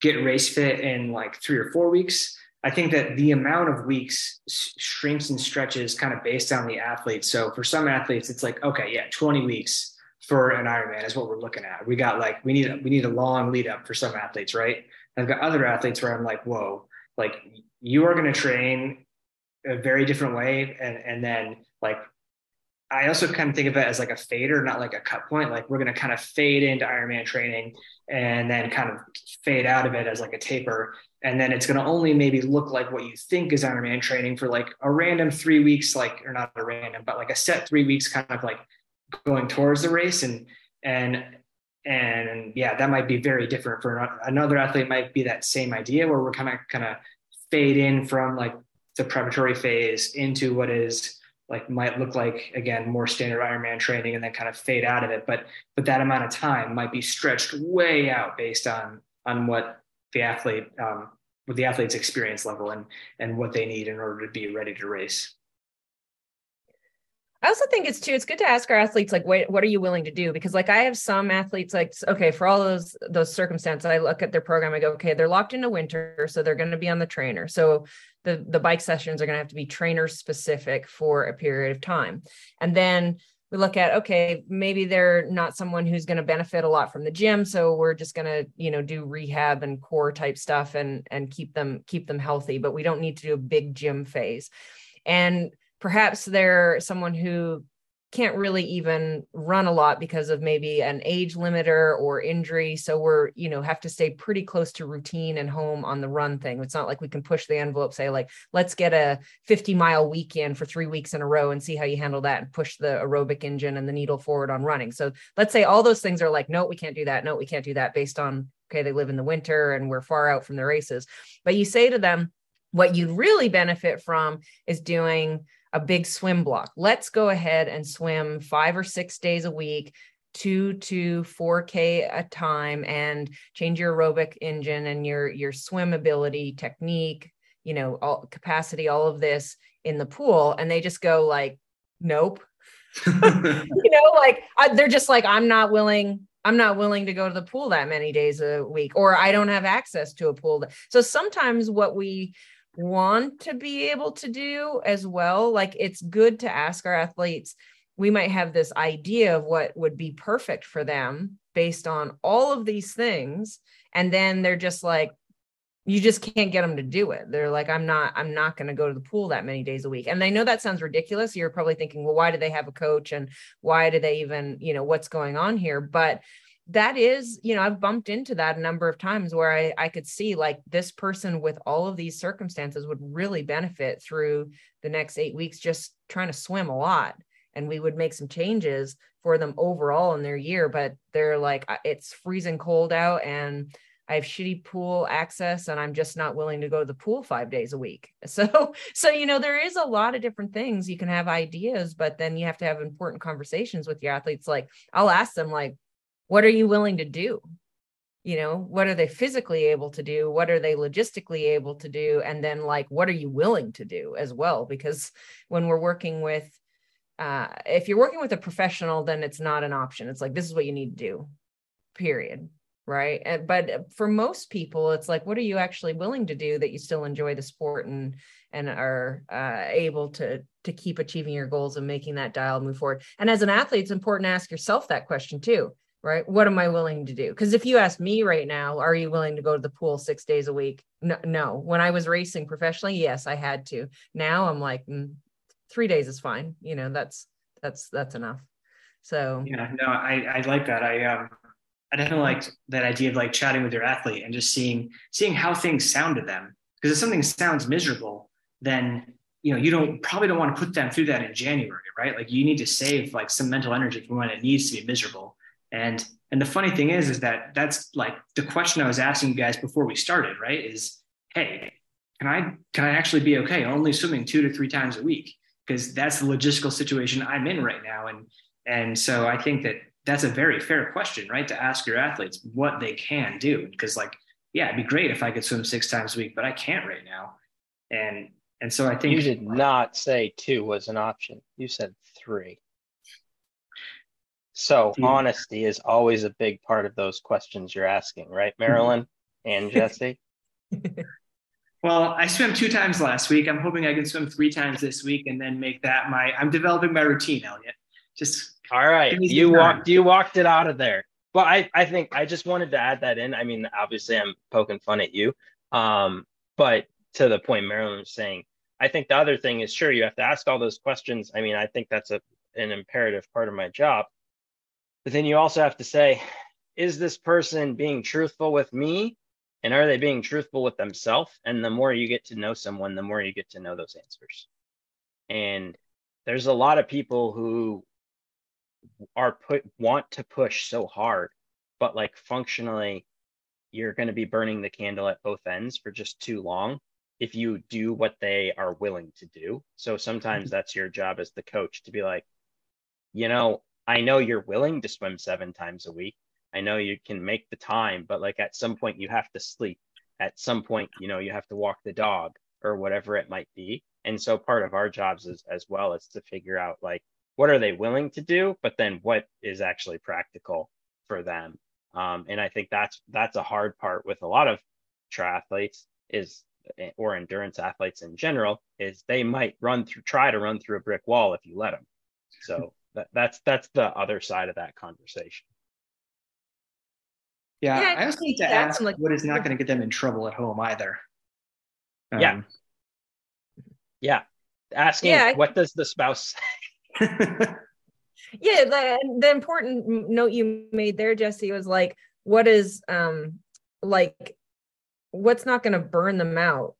get race fit in like three or four weeks, I think that the amount of weeks shrinks and stretches kind of based on the athlete. So for some athletes, it's like, okay, yeah, 20 weeks for an Ironman is what we're looking at. We got like, we need, we need a long lead up for some athletes, right? I've got other athletes where I'm like, whoa, like you are going to train a very different way. And, and then like I also kind of think of it as like a fader, not like a cut point. Like we're going to kind of fade into Ironman training and then kind of fade out of it as like a taper. And then it's going to only maybe look like what you think is Ironman training for like a random three weeks, like, or not a random, but like a set three weeks kind of like going towards the race. And, and, and yeah, that might be very different for another athlete might be that same idea where we're kind of, kind of fade in from like the preparatory phase into what is like might look like again more standard Ironman training and then kind of fade out of it. But but that amount of time might be stretched way out based on on what the athlete um, the athlete's experience level and and what they need in order to be ready to race. I also think it's too, it's good to ask our athletes, like, what, what are you willing to do? Because like I have some athletes like, okay, for all those, those circumstances, I look at their program, I go, okay, they're locked into winter. So they're going to be on the trainer. So the, the bike sessions are going to have to be trainer specific for a period of time. And then we look at, okay, maybe they're not someone who's going to benefit a lot from the gym. So we're just going to, you know, do rehab and core type stuff and, and keep them, keep them healthy, but we don't need to do a big gym phase. And perhaps they're someone who can't really even run a lot because of maybe an age limiter or injury. So we're you know have to stay pretty close to routine and home on the run thing. It's not like we can push the envelope say like let's get a 50 mile weekend for 3 weeks in a row and see how you handle that and push the aerobic engine and the needle forward on running. So let's say all those things are like no we can't do that. No we can't do that based on okay they live in the winter and we're far out from the races. But you say to them what you'd really benefit from is doing a big swim block. Let's go ahead and swim five or six days a week, two to 4K a time, and change your aerobic engine and your your swim ability, technique, you know, all capacity, all of this in the pool. And they just go like, nope. you know, like I, they're just like, I'm not willing. I'm not willing to go to the pool that many days a week, or I don't have access to a pool. So sometimes what we want to be able to do as well. Like it's good to ask our athletes, we might have this idea of what would be perfect for them based on all of these things. And then they're just like, you just can't get them to do it. They're like, I'm not, I'm not going to go to the pool that many days a week. And I know that sounds ridiculous. You're probably thinking, well, why do they have a coach and why do they even, you know, what's going on here? But that is you know i've bumped into that a number of times where i i could see like this person with all of these circumstances would really benefit through the next eight weeks just trying to swim a lot. And we would make some changes for them overall in their year but they're like it's freezing cold out and I have shitty pool access and I'm just not willing to go to the pool 5 days a week. So so you know there is a lot of different things. You can have ideas but then you have to have important conversations with your athletes. Like I'll ask them like what are you willing to do? You know what are they physically able to do? What are they logistically able to do? And then like what are you willing to do as well? Because when we're working with uh, if you're working with a professional then it's not an option. It's like this is what you need to do period. Right? And, but for most people it's like what are you actually willing to do that you still enjoy the sport and and are uh, able to to keep achieving your goals and making that dial move forward? And as an athlete it's important to ask yourself that question too right? What am I willing to do? Because if you ask me right now, are you willing to go to the pool six days a week? No, no. When I was racing professionally, yes, I had to. Now I'm like, mm, three days is fine. You know, that's that's that's enough. So yeah, no, I I like that. I um I definitely like that idea of like chatting with your athlete and just seeing seeing how things sound to them. Because if something sounds miserable, then you know you don't probably don't want to put them through that in January, right? Like you need to save like some mental energy for when it needs to be miserable and and the funny thing is, is that that's like the question I was asking you guys before we started, right? Is hey, can I can I actually be okay only swimming two to three times a week? Because that's the logistical situation I'm in right now. And and so I think that that's a very fair question, right? To ask your athletes what they can do. Because like, yeah, it'd be great if I could swim six times a week, but I can't right now. And and so I think you did not say two was an option. You said three. So hmm. honesty is always a big part of those questions you're asking, right, Marilyn and Jesse? well, I swam two times last week. I'm hoping I can swim three times this week and then make that my. I'm developing my routine, Elliot. Just all right. You walked. You walked it out of there. Well, I I think I just wanted to add that in. I mean, obviously, I'm poking fun at you, um, but to the point Marilyn was saying, I think the other thing is sure you have to ask all those questions. I mean, I think that's a an imperative part of my job. But then you also have to say, is this person being truthful with me? And are they being truthful with themselves? And the more you get to know someone, the more you get to know those answers. And there's a lot of people who are put want to push so hard, but like functionally, you're going to be burning the candle at both ends for just too long if you do what they are willing to do. So sometimes mm-hmm. that's your job as the coach to be like, you know, I know you're willing to swim seven times a week. I know you can make the time, but like at some point you have to sleep. At some point, you know, you have to walk the dog or whatever it might be. And so part of our jobs is as well is to figure out like what are they willing to do, but then what is actually practical for them. Um, and I think that's that's a hard part with a lot of triathletes is or endurance athletes in general is they might run through try to run through a brick wall if you let them. So that, that's that's the other side of that conversation. Yeah, yeah I also need to ask like, what is not going to get them in trouble at home either. Um, yeah. Yeah. Asking yeah, what does the spouse say? yeah, the, the important note you made there, Jesse, was like, what is um like what's not going to burn them out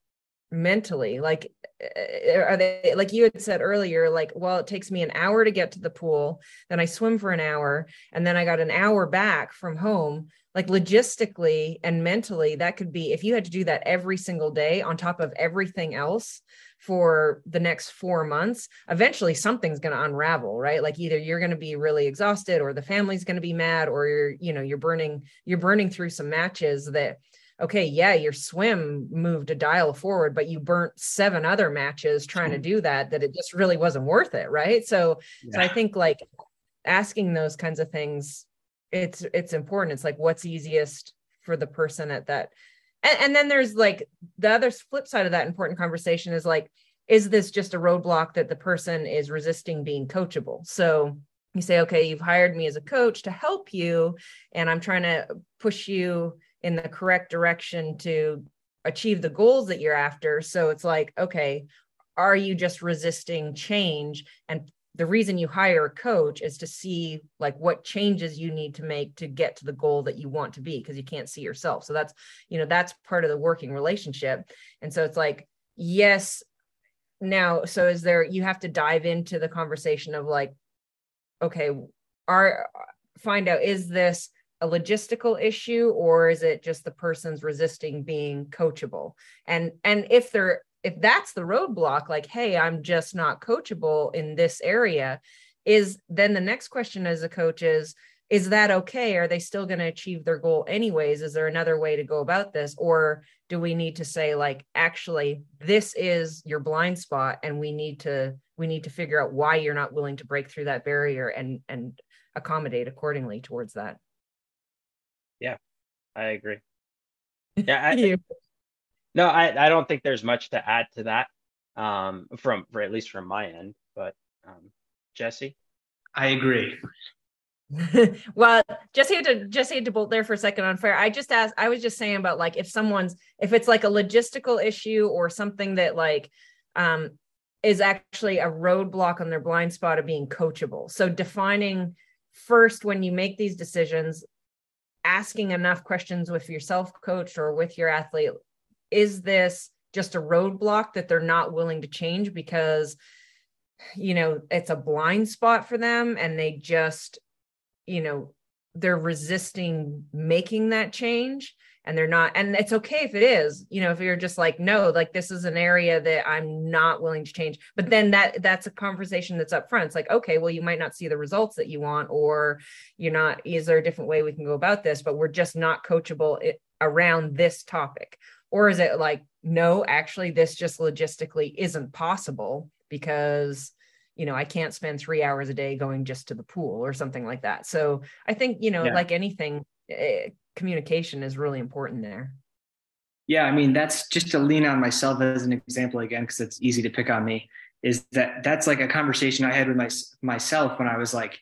mentally like Eh, eh, are they like you had said earlier like well it takes me an hour to get to the pool then i swim for an hour and then i got an hour back from home. Like logistically and mentally that could be if you had to do that every single day on top of everything else for the next 4 months eventually something's going to unravel right? Like either you're going to be really exhausted or the family's going to be mad or you're you know you're burning you're burning through some matches that okay, yeah, your swim moved a dial forward, but you burnt seven other matches trying to mm-hmm. do that, that it just really wasn't worth it. Right. So, yeah. so I think like asking those kinds of things, it's, it's important. It's like, what's easiest for the person at that. And, and then there's like the other flip side of that important conversation is like, is this just a roadblock that the person is resisting being coachable? So you say, okay, you've hired me as a coach to help you, and I'm trying to push you in the correct direction to achieve the goals that you're after. So it's like, okay, are you just resisting change? And the reason you hire a coach is to see like what changes you need to make to get to the goal that you want to be because you can't see yourself. So that's, you know, that's part of the working relationship. And so it's like, yes, now, so is there, you have to dive into the conversation of like, okay, are, find out, is this, a logistical issue or is it just the person's resisting being coachable? And and if they're if that's the roadblock like hey i'm just not coachable in this area is then the next question as a coach is is that okay? Are they still going to achieve their goal anyways? Is there another way to go about this? Or do we need to say like actually this is your blind spot and we need to we need to figure out why you're not willing to break through that barrier and and accommodate accordingly towards that I agree. Yeah, I, no, I, I don't think there's much to add to that um, from, for at least from my end. But um, Jesse, I agree. well, Jesse had to Jesse had to bolt there for a second on fair. I just asked. I was just saying about like if someone's if it's like a logistical issue or something that like um is actually a roadblock on their blind spot of being coachable. So defining first when you make these decisions asking enough questions with your self coach or with your athlete is this just a roadblock that they're not willing to change because you know it's a blind spot for them and they just you know they're resisting making that change and they're not and it's okay if it is you know if you're just like no like this is an area that i'm not willing to change. But then that that's a conversation that's up front it's like okay well you might not see the results that you want or you're not is there a different way we can go about this? But we're just not coachable around this topic. Or is it like no actually this just logistically isn't possible because you know i can't spend three hours a day going just to the pool or something like that. So i think you know yeah. like anything eh, communication is really important there. Yeah, I mean that's just to lean on myself as an example again because it's easy to pick on me. Is that that's like a conversation I had with my myself when I was like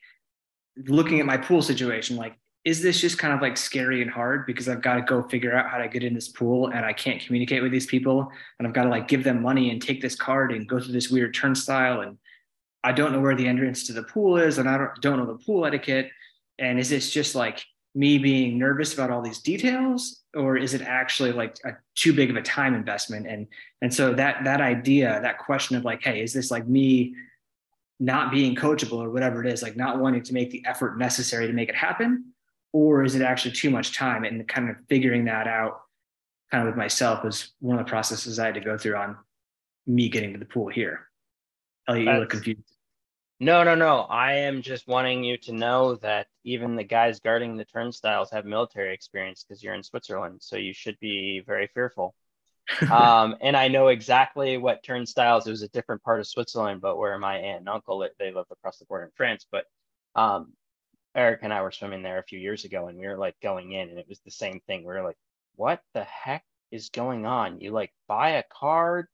looking at my pool situation. Like, is this just kind of like scary and hard because I've got to go figure out how to get in this pool and I can't communicate with these people and I've got to like give them money and take this card and go through this weird turnstile and I don't know where the entrance to the pool is, and I don't, don't know the pool etiquette. And is this just like me being nervous about all these details, or is it actually like a, too big of a time investment? And and so that that idea, that question of like, hey, is this like me not being coachable or whatever it is, like not wanting to make the effort necessary to make it happen, or is it actually too much time? And kind of figuring that out, kind of with myself, was one of the processes I had to go through on me getting to the pool here. Elliot, you look confused. No, no, no. I am just wanting you to know that even the guys guarding the turnstiles have military experience because you're in Switzerland. So you should be very fearful. um, and I know exactly what turnstiles. It was a different part of Switzerland, but where my aunt and uncle they lived across the border in France. But um, Eric and I were swimming there a few years ago, and we were like going in, and it was the same thing. We were like, "What the heck is going on? You like buy a card,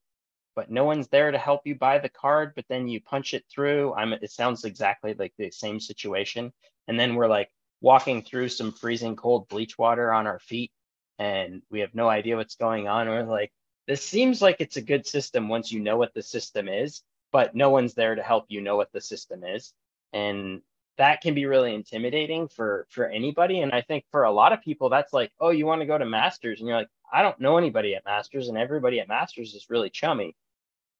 but no one's there to help you buy the card, but then you punch it through. I'm it sounds exactly like the same situation. And then we're like walking through some freezing cold bleach water on our feet and we have no idea what's going on. We're like, this seems like it's a good system once you know what the system is, but no one's there to help you know what the system is. And that can be really intimidating for for anybody and i think for a lot of people that's like oh you want to go to masters and you're like i don't know anybody at masters and everybody at masters is really chummy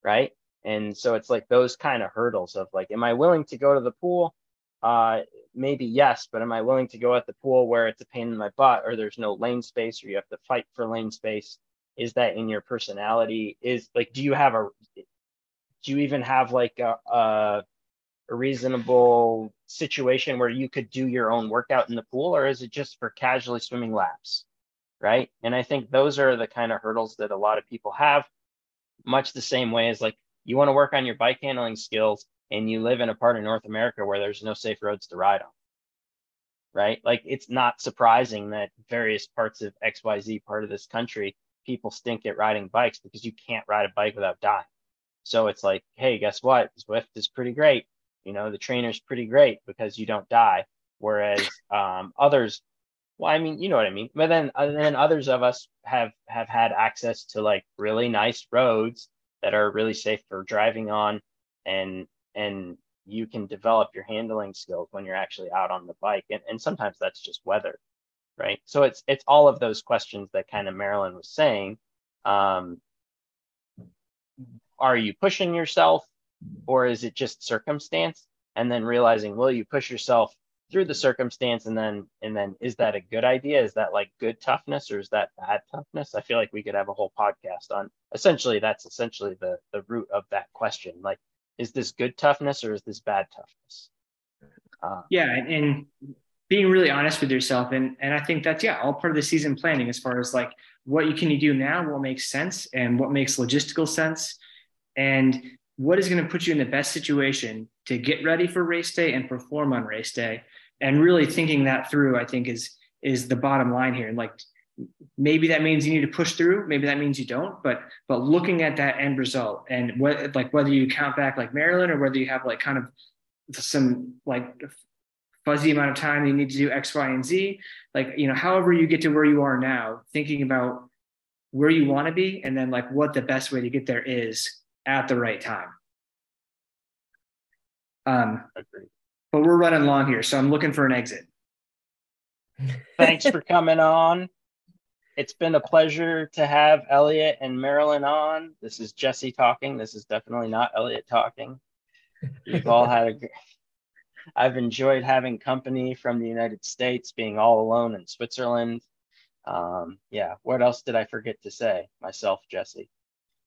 right? And so it's like those kind of hurdles of like, am I willing to go to the pool? Uh, maybe yes, but am I willing to go at the pool where it's a pain in my butt or there's no lane space or you have to fight for lane space? Is that in your personality? Is like, do you have a, do you even have like a, a, a reasonable situation where you could do your own workout in the pool or is it just for casually swimming laps? Right. And I think those are the kind of hurdles that a lot of people have much the same way as like you want to work on your bike handling skills and you live in a part of North America where there's no safe roads to ride on. Right? Like it's not surprising that various parts of XYZ part of this country, people stink at riding bikes because you can't ride a bike without dying. So it's like, hey, guess what? Zwift is pretty great. You know, the trainer's pretty great because you don't die. Whereas um, others well, I mean, you know what I mean. But then, uh, then others of us have have had access to like really nice roads that are really safe for driving on, and and you can develop your handling skills when you're actually out on the bike, and and sometimes that's just weather, right? So it's it's all of those questions that kind of Marilyn was saying. Um, are you pushing yourself, or is it just circumstance? And then realizing, will you push yourself through the circumstance and then and then is that a good idea? Is that like good toughness or is that bad toughness? I feel like we could have a whole podcast on essentially that's essentially the the root of that question. Like is this good toughness or is this bad toughness? Uh, yeah and, and being really honest with yourself and and i think that's yeah all part of the season planning as far as like what you can you do now what makes sense and what makes logistical sense and what is going to put you in the best situation to get ready for race day and perform on race day and really thinking that through i think is is the bottom line here and like maybe that means you need to push through maybe that means you don't but but looking at that end result and what like whether you count back like Marilyn or whether you have like kind of some like fuzzy amount of time you need to do x y and z like you know however you get to where you are now thinking about where you want to be and then like what the best way to get there is at the right time. Um, but we're running long here, so I'm looking for an exit. Thanks for coming on. It's been a pleasure to have Elliot and Marilyn on. This is Jesse talking. This is definitely not Elliot talking. We've all had a. I've enjoyed having company from the United States, being all alone in Switzerland. Um, yeah, what else did I forget to say? Myself, Jesse.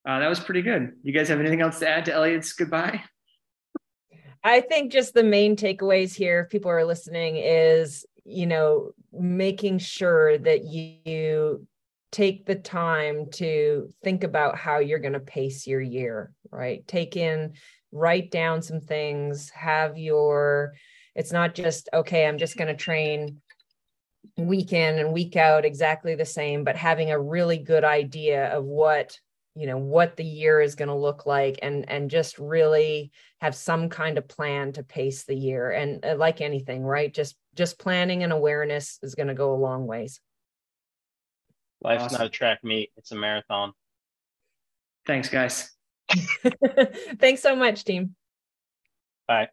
Uh, that was pretty good. You guys have anything else to add to Elliot's goodbye? I think just the main takeaways here, if people are listening, is you know making sure that you take the time to think about how you're going to pace your year right? Take in write down some things have your it's not just okay i'm just going to train week in and week out exactly the same but having a really good idea of what you know what the year is going to look like and and just really have some kind of plan to pace the year. And uh, like anything right? Just just planning and awareness is going to go a long ways. Life's awesome. not a track meet it's a marathon. Thanks guys. Thanks so much team. Bye.